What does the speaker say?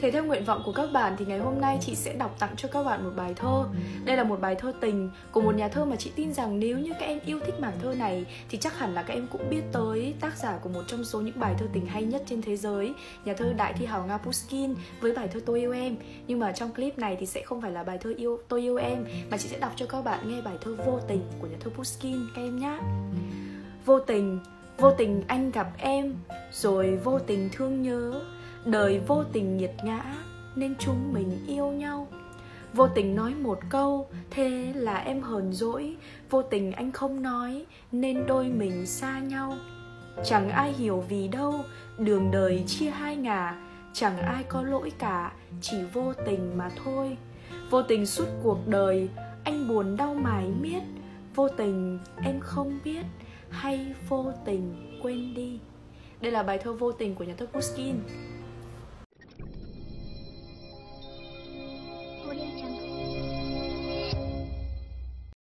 Thế theo nguyện vọng của các bạn thì ngày hôm nay chị sẽ đọc tặng cho các bạn một bài thơ. Đây là một bài thơ tình của một nhà thơ mà chị tin rằng nếu như các em yêu thích mảng thơ này thì chắc hẳn là các em cũng biết tới tác giả của một trong số những bài thơ tình hay nhất trên thế giới, nhà thơ Đại thi hào Nga Pushkin với bài thơ Tôi yêu em. Nhưng mà trong clip này thì sẽ không phải là bài thơ yêu Tôi yêu em mà chị sẽ đọc cho các bạn nghe bài thơ Vô tình của nhà thơ Pushkin các em nhé. Vô tình, vô tình anh gặp em rồi vô tình thương nhớ đời vô tình nghiệt ngã, nên chúng mình yêu nhau. Vô tình nói một câu, thế là em hờn dỗi. Vô tình anh không nói, nên đôi mình xa nhau. Chẳng ai hiểu vì đâu, đường đời chia hai ngả. Chẳng ai có lỗi cả, chỉ vô tình mà thôi. Vô tình suốt cuộc đời, anh buồn đau mải miết. Vô tình em không biết, hay vô tình quên đi. Đây là bài thơ vô tình của nhà thơ Pushkin.